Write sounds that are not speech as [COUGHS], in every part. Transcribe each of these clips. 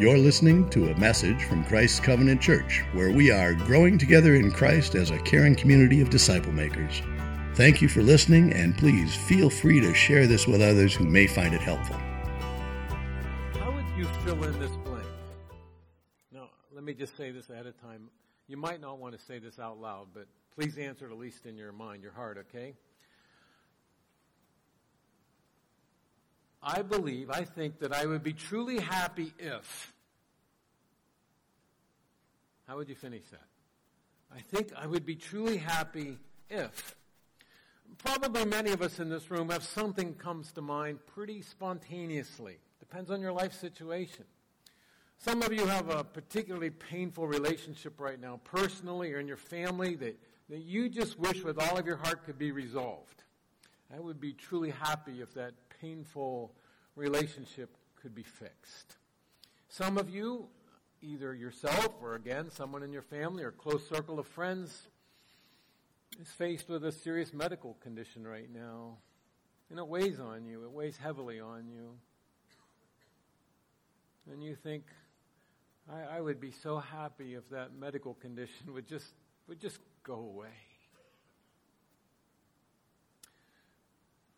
You're listening to a message from Christ's Covenant Church, where we are growing together in Christ as a caring community of disciple makers. Thank you for listening, and please feel free to share this with others who may find it helpful. How would you fill in this blank? Now, let me just say this ahead of time. You might not want to say this out loud, but please answer it at least in your mind, your heart, okay? I believe, I think that I would be truly happy if. How would you finish that? I think I would be truly happy if. Probably many of us in this room have something comes to mind pretty spontaneously. Depends on your life situation. Some of you have a particularly painful relationship right now, personally or in your family, that, that you just wish with all of your heart could be resolved. I would be truly happy if that painful relationship could be fixed. Some of you, either yourself or again, someone in your family or close circle of friends, is faced with a serious medical condition right now. And it weighs on you, it weighs heavily on you. And you think, I, I would be so happy if that medical condition would just would just go away.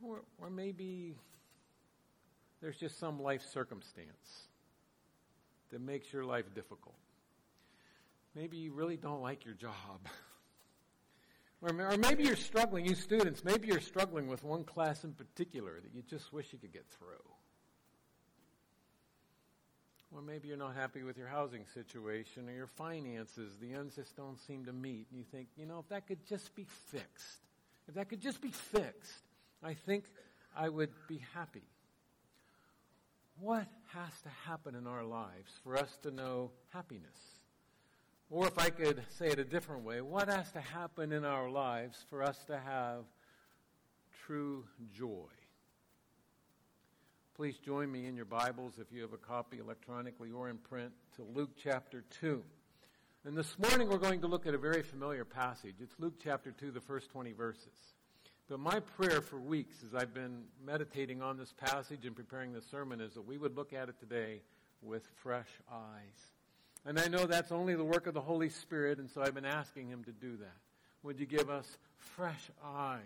Or, or maybe there's just some life circumstance that makes your life difficult. Maybe you really don't like your job. [LAUGHS] or, maybe you're struggling, you students, maybe you're struggling with one class in particular that you just wish you could get through. Or maybe you're not happy with your housing situation or your finances. The ends just don't seem to meet. And you think, you know, if that could just be fixed, if that could just be fixed, I think I would be happy what has to happen in our lives for us to know happiness? Or if I could say it a different way, what has to happen in our lives for us to have true joy? Please join me in your Bibles, if you have a copy electronically or in print, to Luke chapter 2. And this morning we're going to look at a very familiar passage. It's Luke chapter 2, the first 20 verses. But my prayer for weeks as I've been meditating on this passage and preparing the sermon is that we would look at it today with fresh eyes. And I know that's only the work of the Holy Spirit, and so I've been asking Him to do that. Would you give us fresh eyes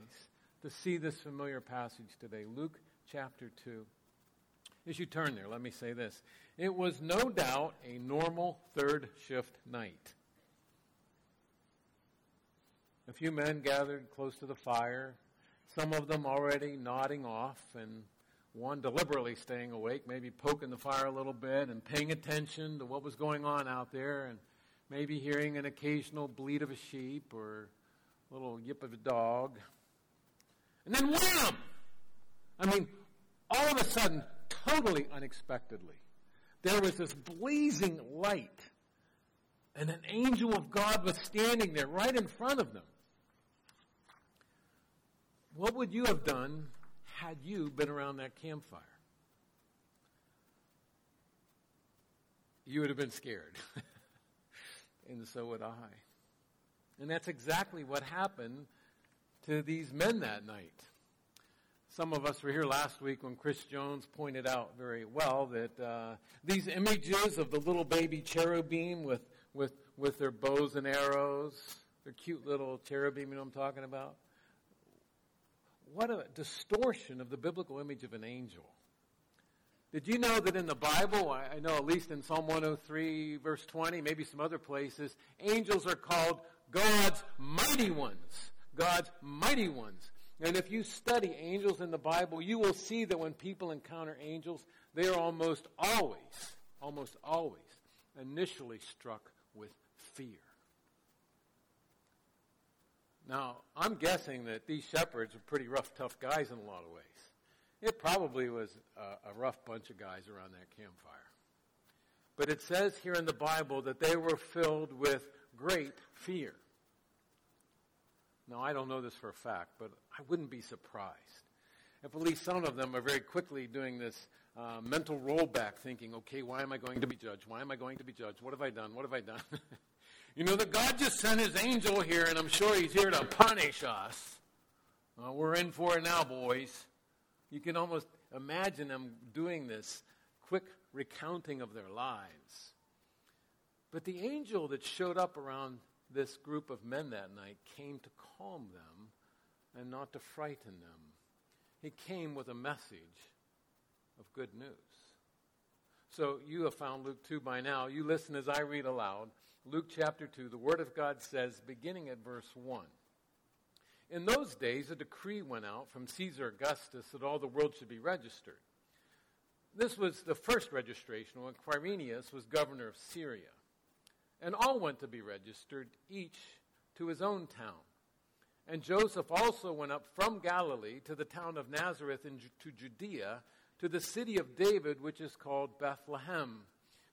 to see this familiar passage today? Luke chapter 2. As you turn there, let me say this. It was no doubt a normal third shift night. A few men gathered close to the fire, some of them already nodding off, and one deliberately staying awake, maybe poking the fire a little bit and paying attention to what was going on out there, and maybe hearing an occasional bleat of a sheep or a little yip of a dog. And then wham! I mean, all of a sudden, totally unexpectedly, there was this blazing light, and an angel of God was standing there right in front of them. What would you have done had you been around that campfire? You would have been scared. [LAUGHS] and so would I. And that's exactly what happened to these men that night. Some of us were here last week when Chris Jones pointed out very well that uh, these images of the little baby cherubim with, with, with their bows and arrows, their cute little cherubim, you know what I'm talking about? What a distortion of the biblical image of an angel. Did you know that in the Bible, I know at least in Psalm 103, verse 20, maybe some other places, angels are called God's mighty ones. God's mighty ones. And if you study angels in the Bible, you will see that when people encounter angels, they are almost always, almost always, initially struck with fear. Now, I'm guessing that these shepherds were pretty rough, tough guys in a lot of ways. It probably was a, a rough bunch of guys around that campfire. But it says here in the Bible that they were filled with great fear. Now, I don't know this for a fact, but I wouldn't be surprised if at least some of them are very quickly doing this uh, mental rollback, thinking, okay, why am I going to be judged? Why am I going to be judged? What have I done? What have I done? [LAUGHS] You know that God just sent his angel here, and I'm sure he's here to punish us. Uh, we're in for it now, boys. You can almost imagine them doing this quick recounting of their lives. But the angel that showed up around this group of men that night came to calm them and not to frighten them. He came with a message of good news. So you have found Luke 2 by now. You listen as I read aloud. Luke chapter 2, the Word of God says, beginning at verse 1. In those days, a decree went out from Caesar Augustus that all the world should be registered. This was the first registration when Quirinius was governor of Syria. And all went to be registered, each to his own town. And Joseph also went up from Galilee to the town of Nazareth in, to Judea, to the city of David, which is called Bethlehem,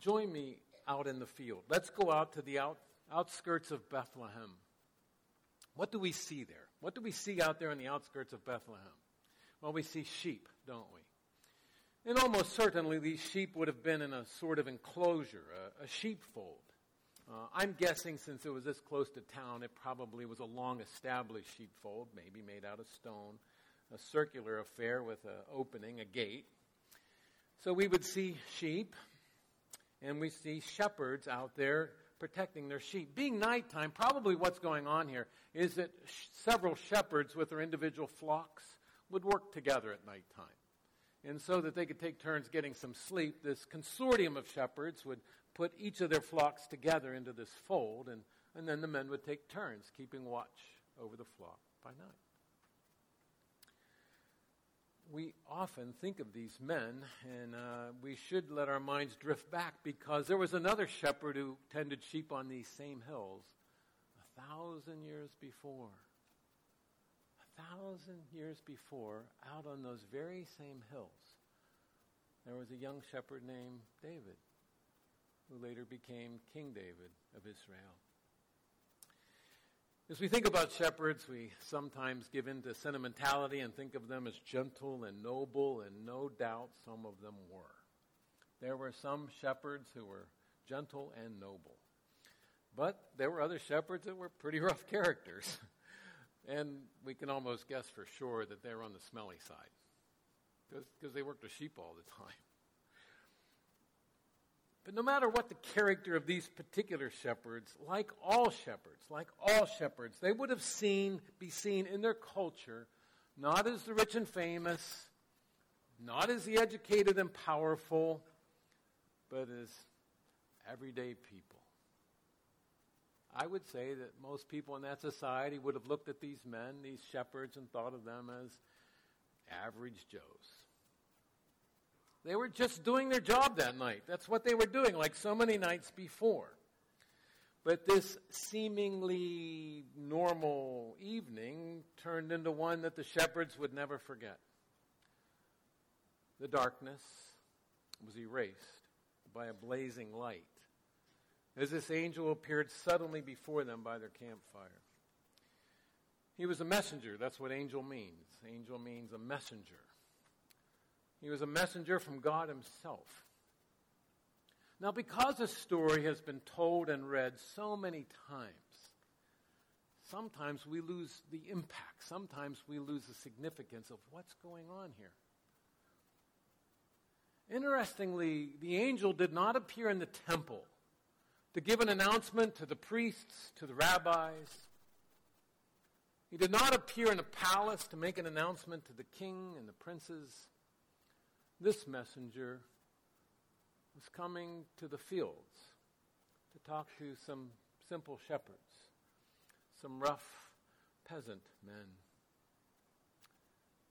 Join me out in the field. Let's go out to the out, outskirts of Bethlehem. What do we see there? What do we see out there in the outskirts of Bethlehem? Well, we see sheep, don't we? And almost certainly these sheep would have been in a sort of enclosure, a, a sheepfold. Uh, I'm guessing since it was this close to town, it probably was a long established sheepfold, maybe made out of stone, a circular affair with an opening, a gate. So we would see sheep, and we see shepherds out there protecting their sheep. Being nighttime, probably what's going on here is that sh- several shepherds with their individual flocks would work together at nighttime. And so that they could take turns getting some sleep, this consortium of shepherds would put each of their flocks together into this fold, and, and then the men would take turns keeping watch over the flock by night. We often think of these men, and uh, we should let our minds drift back because there was another shepherd who tended sheep on these same hills a thousand years before. A thousand years before, out on those very same hills, there was a young shepherd named David who later became King David of Israel. As we think about shepherds, we sometimes give in to sentimentality and think of them as gentle and noble, and no doubt some of them were. There were some shepherds who were gentle and noble. But there were other shepherds that were pretty rough [LAUGHS] characters. and we can almost guess for sure that they were on the smelly side because they worked with sheep all the time. But no matter what the character of these particular shepherds, like all shepherds, like all shepherds, they would have seen, be seen in their culture, not as the rich and famous, not as the educated and powerful, but as everyday people. I would say that most people in that society would have looked at these men, these shepherds, and thought of them as average Joes. They were just doing their job that night. That's what they were doing, like so many nights before. But this seemingly normal evening turned into one that the shepherds would never forget. The darkness was erased by a blazing light as this angel appeared suddenly before them by their campfire. He was a messenger. That's what angel means. Angel means a messenger. He was a messenger from God Himself. Now, because this story has been told and read so many times, sometimes we lose the impact. Sometimes we lose the significance of what's going on here. Interestingly, the angel did not appear in the temple to give an announcement to the priests, to the rabbis. He did not appear in a palace to make an announcement to the king and the princes. This messenger was coming to the fields to talk to some simple shepherds, some rough peasant men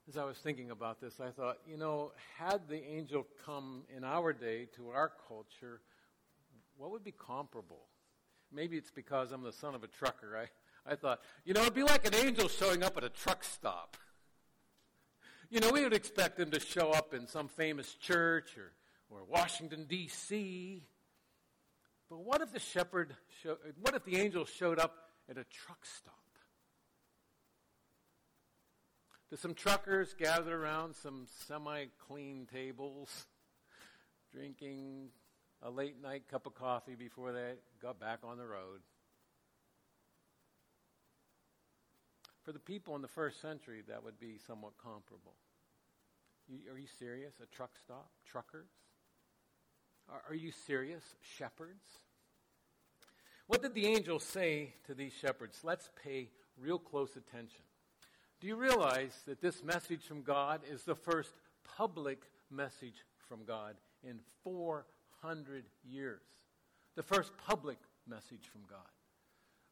as I was thinking about this, I thought, you know, had the angel come in our day to our culture, what would be comparable? Maybe it's because I'm the son of a trucker. I, I thought, you know, it'd be like an angel showing up at a truck stop. You know, we would expect them to show up in some famous church or, or Washington, D.C. But what if the shepherd, show, what if the angel showed up at a truck stop? to some truckers gathered around some semi clean tables, drinking a late night cup of coffee before they got back on the road. For the people in the first century, that would be somewhat comparable. You, are you serious? A truck stop? Truckers? Are, are you serious? Shepherds? What did the angel say to these shepherds? Let's pay real close attention. Do you realize that this message from God is the first public message from God in 400 years? The first public message from God.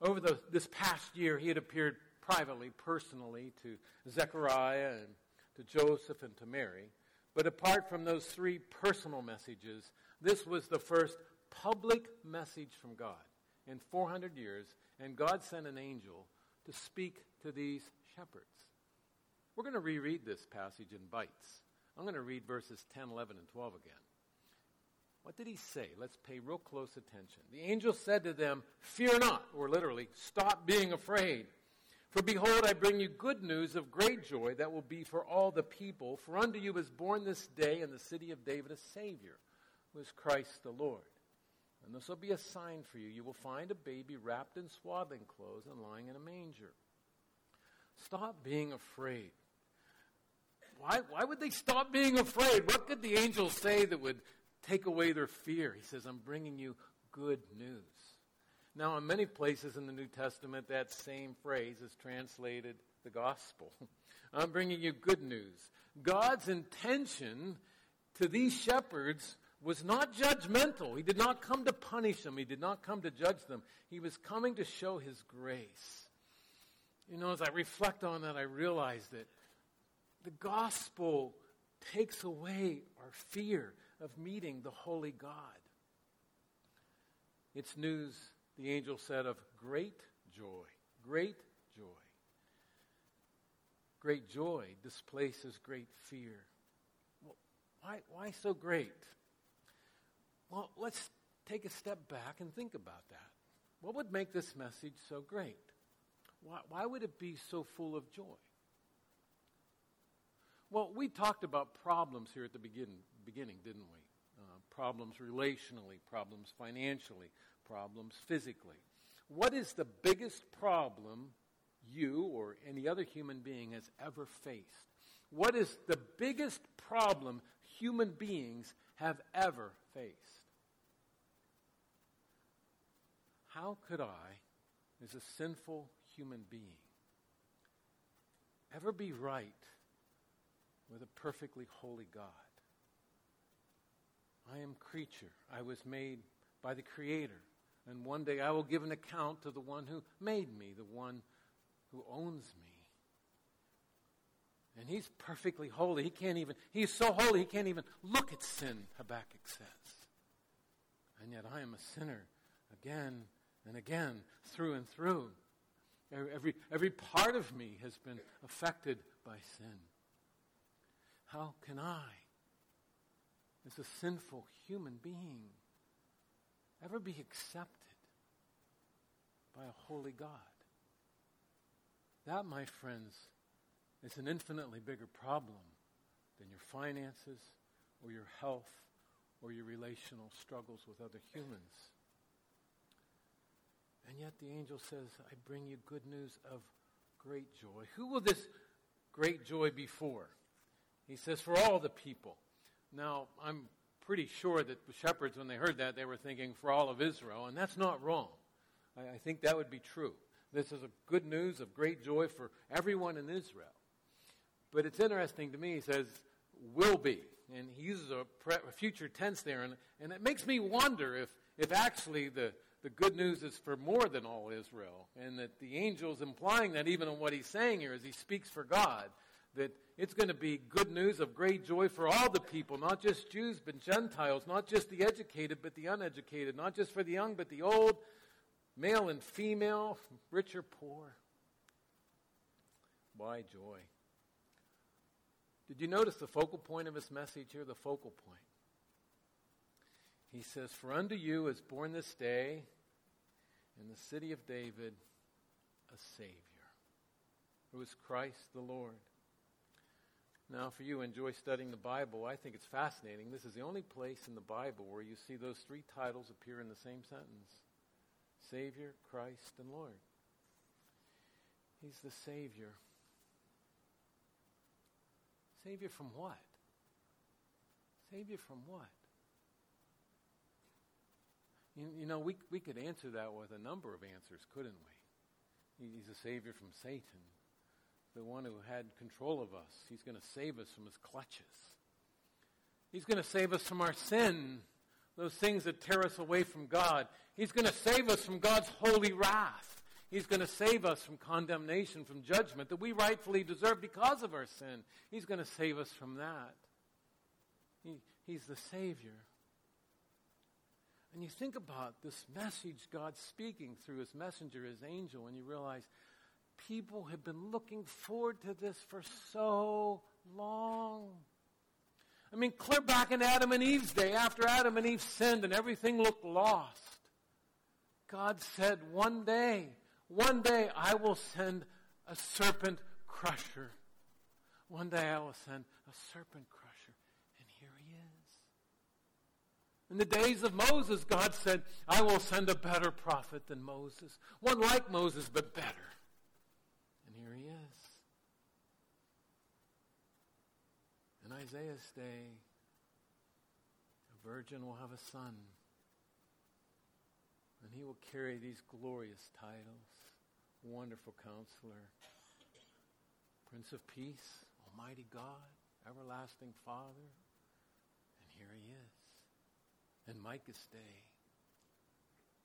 Over the, this past year, he had appeared privately, personally, to Zechariah and to Joseph and to Mary. But apart from those three personal messages, this was the first public message from God in 400 years, and God sent an angel to speak to these shepherds. We're going to reread this passage in bites. I'm going to read verses 10, 11, and 12 again. What did he say? Let's pay real close attention. The angel said to them, Fear not, or literally, stop being afraid. For behold, I bring you good news of great joy that will be for all the people. For unto you is born this day in the city of David a Savior, who is Christ the Lord. And this will be a sign for you. You will find a baby wrapped in swaddling clothes and lying in a manger. Stop being afraid. Why, why would they stop being afraid? What could the angel say that would take away their fear? He says, I'm bringing you good news. Now, in many places in the New Testament, that same phrase is translated the gospel. [LAUGHS] I'm bringing you good news. God's intention to these shepherds was not judgmental. He did not come to punish them, He did not come to judge them. He was coming to show His grace. You know, as I reflect on that, I realize that the gospel takes away our fear of meeting the holy God. It's news, the angel said, of great joy. Great joy. Great joy displaces great fear. Well, why, why so great? Well, let's take a step back and think about that. What would make this message so great? Why, why would it be so full of joy? Well, we talked about problems here at the begin, beginning, didn't we? Uh, problems relationally, problems financially, problems physically. What is the biggest problem you or any other human being has ever faced? What is the biggest problem human beings have ever faced? How could I, as a sinful human being, ever be right with a perfectly holy God. I am creature. I was made by the Creator. And one day I will give an account to the one who made me, the one who owns me. And he's perfectly holy. He can't even, he's so holy, he can't even look at sin, Habakkuk says. And yet I am a sinner again and again, through and through. Every, every part of me has been affected by sin. How can I, as a sinful human being, ever be accepted by a holy God? That, my friends, is an infinitely bigger problem than your finances or your health or your relational struggles with other humans. And yet the angel says, I bring you good news of great joy. Who will this great joy be for? He says, for all the people. Now, I'm pretty sure that the shepherds, when they heard that, they were thinking for all of Israel, and that's not wrong. I, I think that would be true. This is a good news of great joy for everyone in Israel. But it's interesting to me, he says, will be. And he uses a, pre- a future tense there, and, and it makes me wonder if, if actually the, the good news is for more than all Israel, and that the angel's implying that even in what he's saying here as he speaks for God, that it's going to be good news of great joy for all the people, not just Jews, but Gentiles, not just the educated, but the uneducated, not just for the young, but the old, male and female, rich or poor. Why joy? Did you notice the focal point of his message here? The focal point. He says, For unto you is born this day in the city of David a Savior, who is Christ the Lord. Now, for you enjoy studying the Bible, I think it's fascinating. This is the only place in the Bible where you see those three titles appear in the same sentence Savior, Christ, and Lord. He's the Savior. Savior from what? Savior from what? You, you, know, we, we could answer that with a number of answers, couldn't we? He's a Savior from Satan, the one who had control of us. He's going to save us from his clutches. He's going to save us from our sin, those things that tear us away from God. He's going to save us from God's holy wrath. He's going to save us from condemnation, from judgment that we rightfully deserve because of our sin. He's going to save us from that. He, he's the Savior. And you think about this message God's speaking through his messenger, his angel, and you realize people have been looking forward to this for so long. I mean, clear back in Adam and Eve's day, after Adam and Eve sinned and everything looked lost, God said, One day, one day I will send a serpent crusher. One day I will send a serpent crusher. And here he is. In the days of Moses, God said, I will send a better prophet than Moses. One like Moses, but better. And here he is. In Isaiah's day, a virgin will have a son. And he will carry these glorious titles Wonderful Counselor, Prince of Peace, Almighty God, Everlasting Father. And here he is. In Micah's day,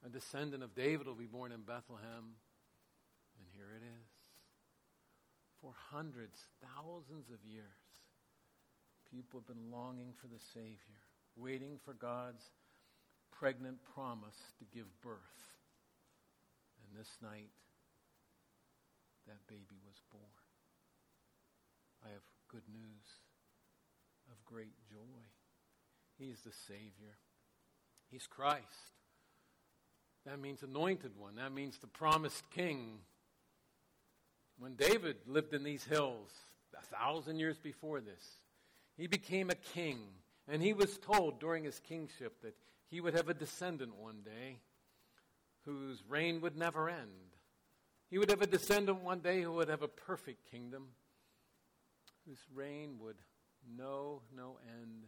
a descendant of David will be born in Bethlehem. And here it is. For hundreds, thousands of years, people have been longing for the Savior, waiting for God's pregnant promise to give birth. And this night, that baby was born. I have good news of great joy. He's the Savior. He's Christ. That means anointed one. That means the promised king. When David lived in these hills a thousand years before this, he became a king. And he was told during his kingship that he would have a descendant one day whose reign would never end. He would have a descendant one day who would have a perfect kingdom, whose reign would know no end.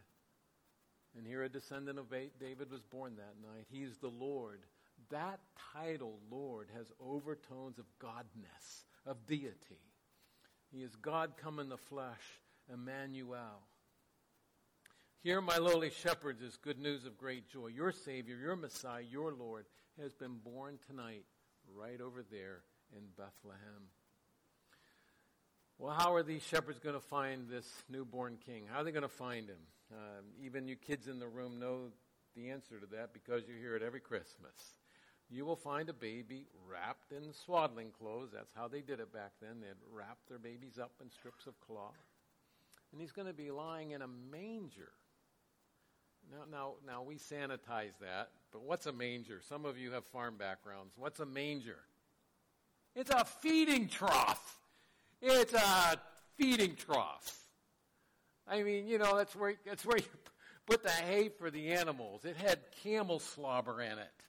And here a descendant of David was born that night. He is the Lord. That title, Lord, has overtones of godness, of deity. He is God come in the flesh, Emmanuel. Here, my lowly shepherds, is good news of great joy. Your Savior, your Messiah, your Lord has been born tonight, right over there in Bethlehem. Well, how are these shepherds going to find this newborn king? How are they going to find him? Um, even you kids in the room know the answer to that because you hear it every Christmas. you will find a baby wrapped in swaddling clothes. That's how they did it back then. They'd wrap their babies up in strips of cloth. And he's going to be lying in a manger. Now, now, now we sanitize that, but what's a manger? Some of you have farm backgrounds. What's a manger? It's a feeding trough. It's a feeding trough. I mean, you know, that's where that's where you put the hay for the animals. It had camel slobber in it.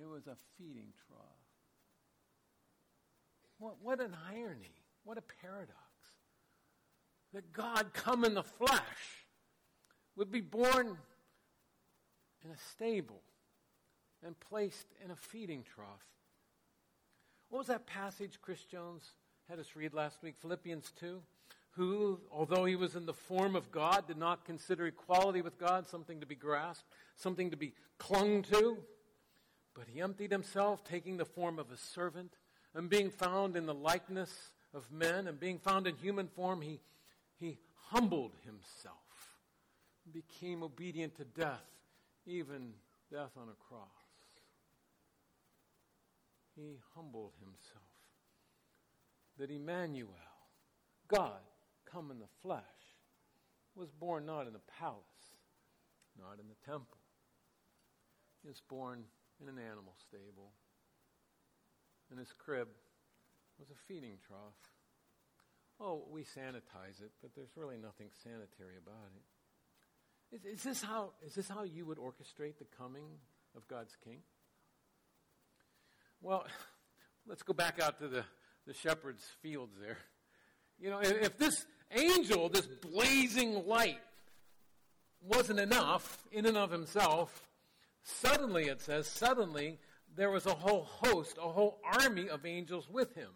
It was a feeding trough. What, what an irony. What a paradox. That God, come in the flesh, would be born in a stable and placed in a feeding trough. What was that passage Chris Jones had us read last week? Philippians 2. Who, although he was in the form of God, did not consider equality with God something to be grasped, something to be clung to, but he emptied himself, taking the form of a servant, and being found in the likeness of men, and being found in human form, he, he humbled himself, became obedient to death, even death on a cross. He humbled himself. That Emmanuel, God, come in the flesh, was born not in a palace, not in the temple. He was born in an animal stable. And his crib was a feeding trough. Oh, we sanitize it, but there's really nothing sanitary about it. Is, is, this how, is this how you would orchestrate the coming of God's King? Well, [LAUGHS] let's go back out to the, the shepherd's fields there. You know, if, if this angel, this blazing light, wasn't enough in and of himself, Suddenly, it says, suddenly there was a whole host, a whole army of angels with him.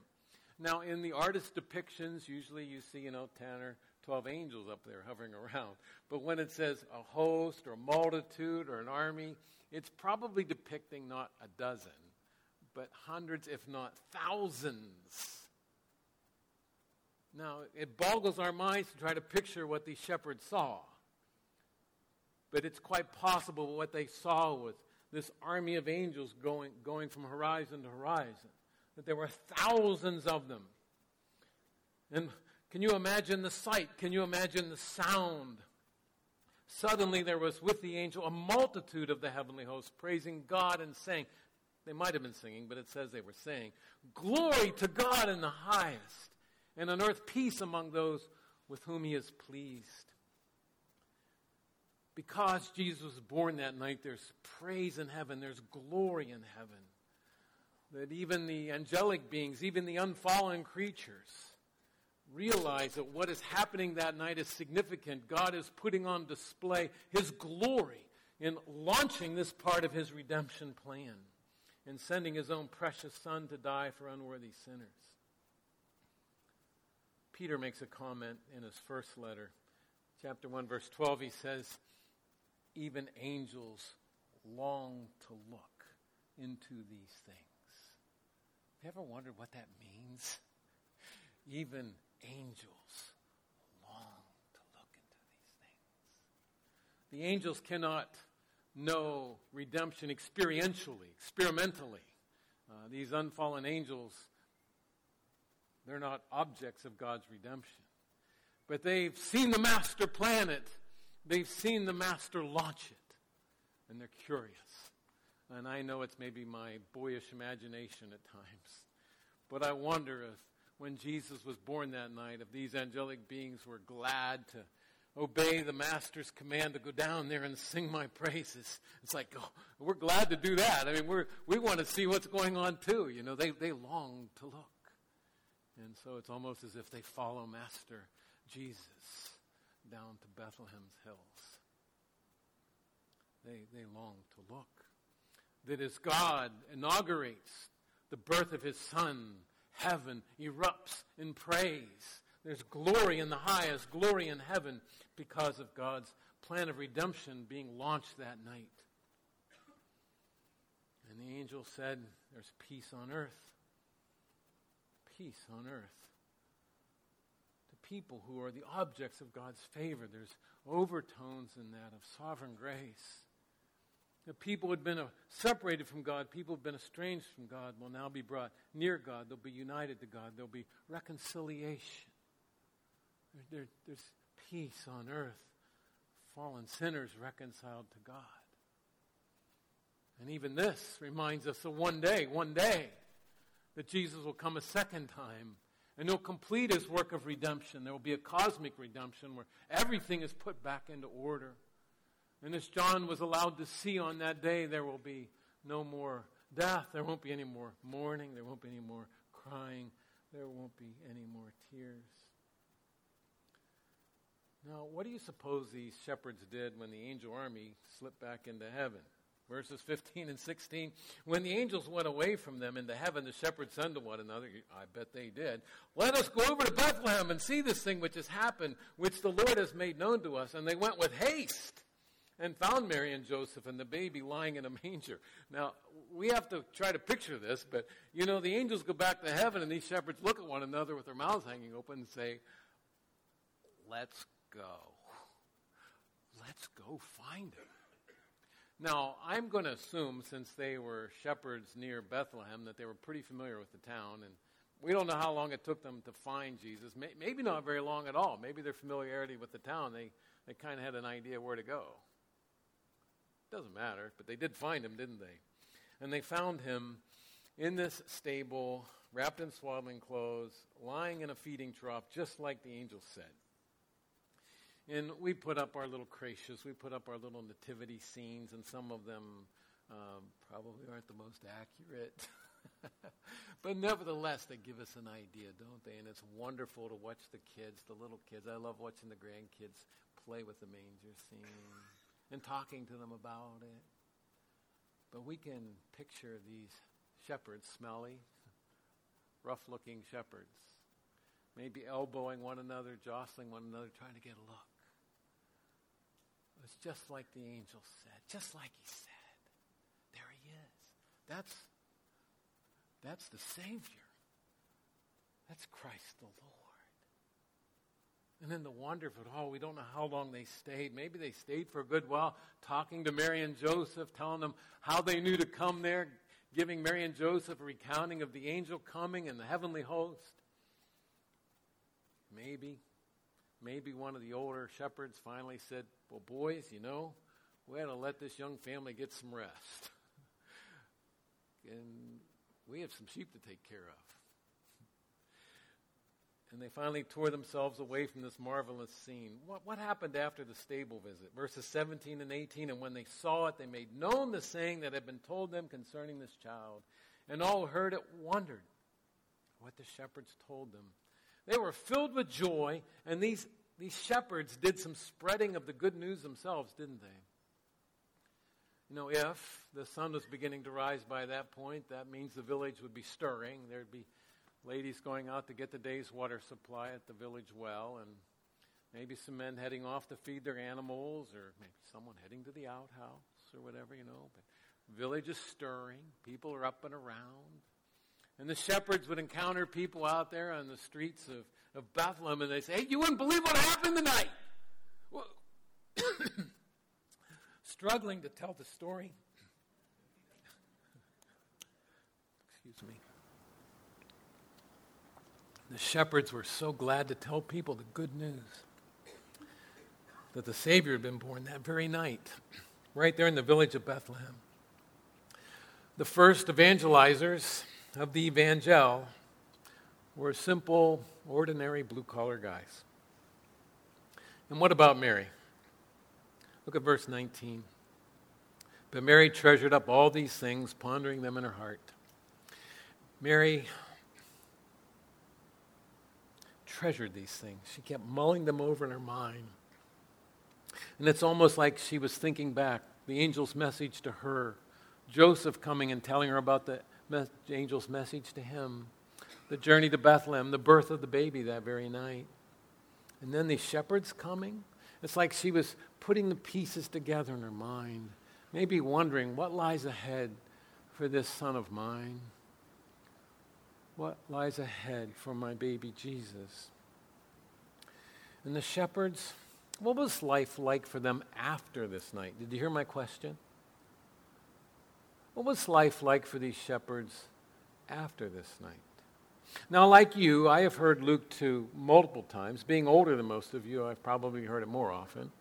Now, in the artist depictions, usually you see, you know, 10 or 12 angels up there hovering around. But when it says a host or a multitude or an army, it's probably depicting not a dozen, but hundreds, if not thousands. Now, it boggles our minds to try to picture what these shepherds saw. But it's quite possible what they saw was this army of angels going, going from horizon to horizon, that there were thousands of them. And can you imagine the sight? Can you imagine the sound? Suddenly there was with the angel a multitude of the heavenly hosts praising God and saying, they might have been singing, but it says they were saying, Glory to God in the highest, and on earth peace among those with whom he is pleased because Jesus was born that night, there's praise in heaven, there's glory in heaven. That even the angelic beings, even the unfallen creatures, realize that what is happening that night is significant. God is putting on display His glory in launching this part of His redemption plan and sending His own precious Son to die for unworthy sinners. Peter makes a comment in his first letter, chapter 1, verse 12. He says, even angels long to look into these things. You ever wondered what that means? Even angels long to look into these things. The angels cannot know redemption experientially, experimentally. Uh, these unfallen angels, they're not objects of God's redemption. But they've seen the master plan it, They've seen the master launch it, and they're curious. And I know it's maybe my boyish imagination at times, but I wonder if when Jesus was born that night, if these angelic beings were glad to obey the master's command to go down there and sing my praises. It's like, oh, we're glad to do that. I mean, we're, we want to see what's going on too. You know, they, they long to look. And so it's almost as if they follow Master Jesus down to Bethlehem's hills. They, they long to look. That as God inaugurates the birth of his son, heaven erupts in praise. There's glory in the highest, glory in heaven because of God's plan of redemption being launched that night. And the angel said, There's peace on earth. Peace on earth To people who are the objects of God's favor. There's overtones in that of sovereign grace. The people who had been uh, separated from God, people who had been estranged from God, will now be brought near God. They'll be united to God. There'll be reconciliation. There, there, there's peace on earth. Fallen sinners reconciled to God. And even this reminds us of one day, one day, that Jesus will come a second time and he'll complete his work of redemption. There will be a cosmic redemption where everything is put back into order. And as John was allowed to see on that day, there will be no more death. There won't be any more mourning. There won't be any more crying. There won't be any more tears. Now, what do you suppose these shepherds did when the angel army slipped back into heaven? Verses 15 and 16. When the angels went away from them into heaven, the shepherds said to one another, I bet they did, Let us go over to Bethlehem and see this thing which has happened, which the Lord has made known to us. And they went with haste and found Mary and Joseph and the baby lying in a [LAUGHS] manger. Now, we have to try to picture this, but you know, the angels go back to heaven and these shepherds look at one another with their mouths hanging open and say, Let's go. Let's go find him. Now, I'm going to assume, since they were shepherds near Bethlehem, that they were pretty familiar with the town. And we don't know how long it took them to find Jesus. Maybe not very long at all. Maybe their familiarity with the town, they, they kind of had an idea where to go. Doesn't matter, but they did find him, didn't they? And they found him in this stable, wrapped in swaddling clothes, lying in a feeding trough, just like the angel said. And we put up our little creches, we put up our little nativity scenes, and some of them um, probably aren't the most accurate. [LAUGHS] but nevertheless, they give us an idea, don't they? And it's wonderful to watch the kids, the little kids. I love watching the grandkids play with the manger scene and talking to them about it. But we can picture these shepherds, smelly, rough looking shepherds, maybe elbowing one another, jostling one another, trying to get a look. It's just like the angel said, just like he said. There he is. That's, that's the Savior. That's Christ the Lord. And then the wonder of oh, it all, we don't know how long they stayed. Maybe they stayed for a good while, talking to Mary and Joseph, telling them how they knew to come there, giving Mary and Joseph a recounting of the angel coming and the heavenly host. Maybe. Maybe one of the older shepherds finally said, Well, boys, you know, we had to let this young family get some rest. [LAUGHS] and we have some sheep to take care of. And they finally tore themselves away from this marvelous scene. What, what happened after the stable visit? Verses 17 and 18. And when they saw it, they made known the saying that had been told them concerning this child. And all heard it wondered what the shepherds told them. They were filled with joy, and these, these shepherds did some spreading of the good news themselves, didn't they? You know, if the sun was beginning to rise by that point, that means the village would be stirring. There'd be ladies going out to get the day's water supply at the village well, and maybe some men heading off to feed their animals, or maybe someone heading to the outhouse or whatever, you know. But village is stirring. People are up and around. And the shepherds would encounter people out there on the streets of, of Bethlehem, and they say, Hey, you wouldn't believe what happened tonight. Well, [COUGHS] struggling to tell the story. [COUGHS] Excuse me. The shepherds were so glad to tell people the good news that the Savior had been born that very night, right there in the village of Bethlehem. The first evangelizers of the evangel were simple, ordinary blue collar guys. And what about Mary? Look at verse 19. But Mary treasured up all these things, pondering them in her heart. Mary treasured these things. She kept mulling them over in her mind. And it's almost like she was thinking back the angel's message to her, Joseph coming and telling her about the angel's message to him, the journey to Bethlehem, the birth of the baby that very night. And then these shepherds coming. It's like she was putting the pieces together in her mind, maybe wondering what lies ahead for this son of mine. What lies ahead for my baby Jesus? And the shepherds, what was life like for them after this night? Did you hear my question? What was life like for these shepherds after this night? Now, like you, I have heard Luke 2 multiple times. Being older than most of you, I've probably heard it more often,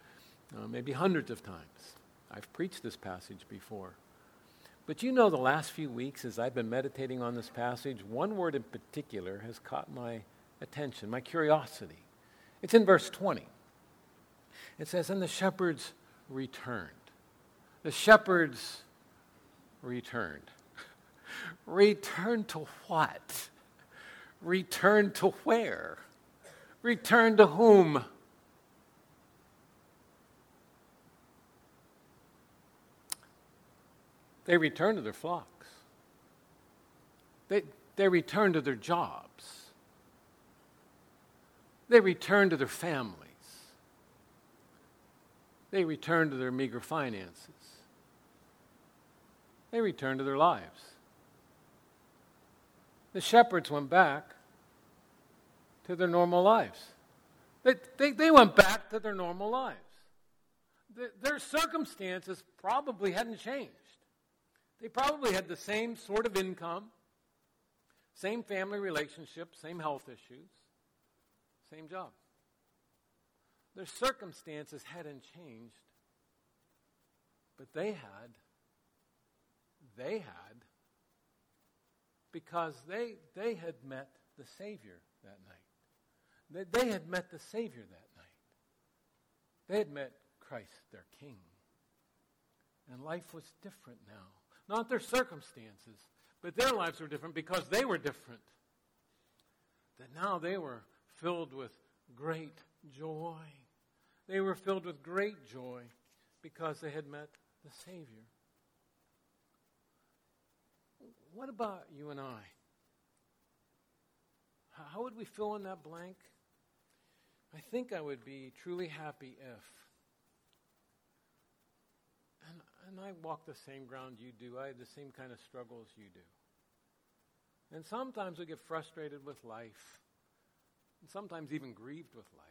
uh, maybe hundreds of times. I've preached this passage before. But you know, the last few weeks, as I've been meditating on this passage, one word in particular has caught my attention, my curiosity. It's in verse 20. It says, And the shepherds returned. The shepherds returned. [LAUGHS] Return to what? Return to where? Return to whom? They return to their flocks. They, they return to their jobs. They return to their families. They return to their meager finances. They return to their lives. The shepherds went back to their normal lives. They, they, they went back to their normal lives. The, their circumstances probably hadn't changed. They probably had the same sort of income, same family relationship, same health issues, same job. Their circumstances hadn't changed, but they had. They had. Because they, they had met the Savior that night. They, they had met the Savior that night. They had met Christ, their King. And life was different now not their circumstances, but their lives were different because they were different. That now they were filled with great joy. They were filled with great joy because they had met the Savior. What about you and I? How would we fill in that blank? I think I would be truly happy if and I walk the same ground you do. I have the same kind of struggles you do. And sometimes we get frustrated with life, and sometimes even grieved with life.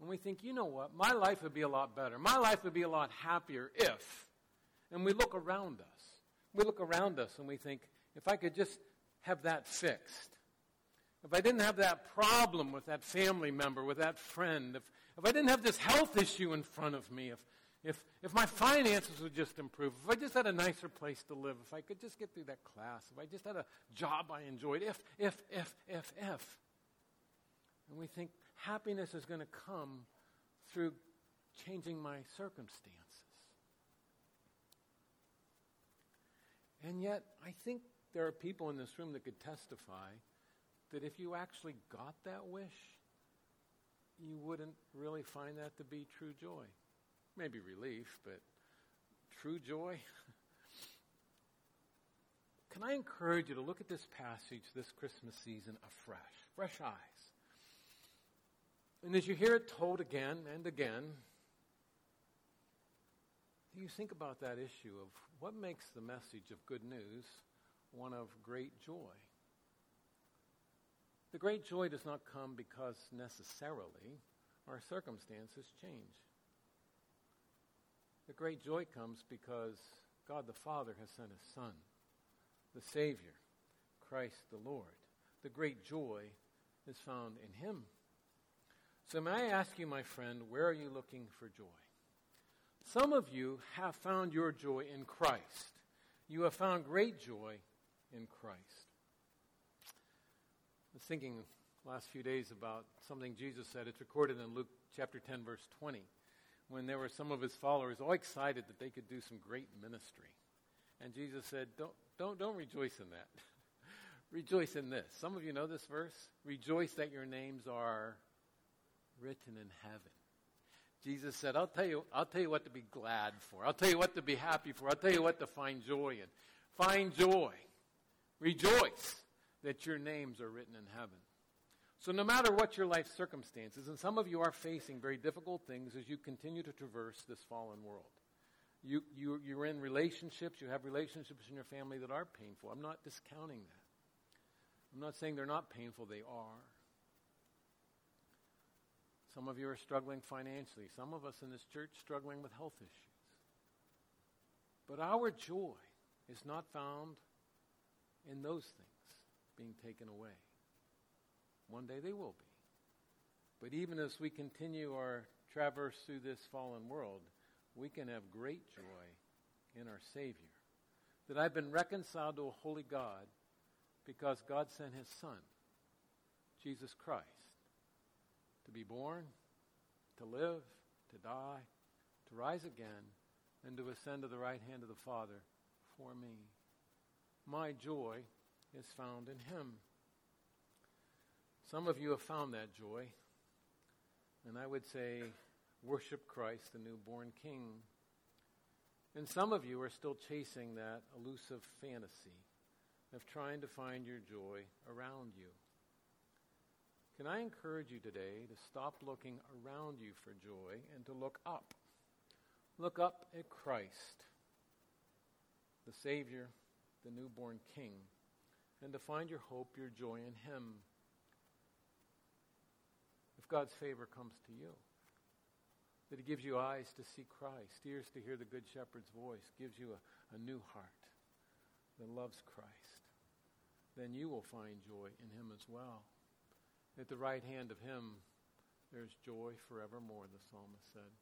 And we think, you know what? My life would be a lot better. My life would be a lot happier if. And we look around us. We look around us and we think, if I could just have that fixed. If I didn't have that problem with that family member, with that friend, if, if I didn't have this health issue in front of me, if, if, if my finances would just improve, if I just had a nicer place to live, if I could just get through that class, if I just had a job I enjoyed, if, if, if, if, if. And we think happiness is going to come through changing my circumstances. And yet, I think there are people in this room that could testify that if you actually got that wish, you wouldn't really find that to be true joy. Maybe relief, but true joy. Can I encourage you to look at this passage this Christmas season afresh, fresh eyes? And as you hear it told again and again, do you think about that issue of what makes the message of good news one of great joy? The great joy does not come because necessarily our circumstances change. The great joy comes because God the Father has sent his Son, the Savior, Christ the Lord. The great joy is found in him. So, may I ask you, my friend, where are you looking for joy? Some of you have found your joy in Christ. You have found great joy in Christ. I was thinking last few days about something Jesus said. It's recorded in Luke chapter 10, verse 20 when there were some of his followers all excited that they could do some great ministry. And Jesus said, Don't, don't, don't rejoice in that. [LAUGHS] rejoice in this. Some of you know this verse. Rejoice that your names are written in heaven. Jesus said, I'll tell you, I'll tell you what to be glad for. I'll tell you what to be happy for. I'll tell you what to find joy in. Find joy. Rejoice that your names are written in heaven. So, no matter what your life circumstances, and some of you are facing very difficult things as you continue to traverse this fallen world. You, you, you're in relationships, you have relationships in your family that are painful. I'm not discounting that. I'm not saying they're not painful, they are. Some of you are struggling financially. Some of us in this church struggling with health issues. But our joy is not found in those things being taken away. One day they will be. But even as we continue our traverse through this fallen world, we can have great joy in our Savior. That I've been reconciled to a holy God because God sent his Son, Jesus Christ, to be born, to live, to die, to rise again, and to ascend to the right hand of the Father for me. My joy is found in him. Some of you have found that joy, and I would say, worship Christ, the newborn King. And some of you are still chasing that elusive fantasy of trying to find your joy around you. Can I encourage you today to stop looking around you for joy and to look up? Look up at Christ, the Savior, the newborn King, and to find your hope, your joy in Him. God's favor comes to you, that He gives you eyes to see Christ, ears to hear the Good Shepherd's voice, gives you a, a new heart that loves Christ, then you will find joy in Him as well. At the right hand of Him, there's joy forevermore, the psalmist said.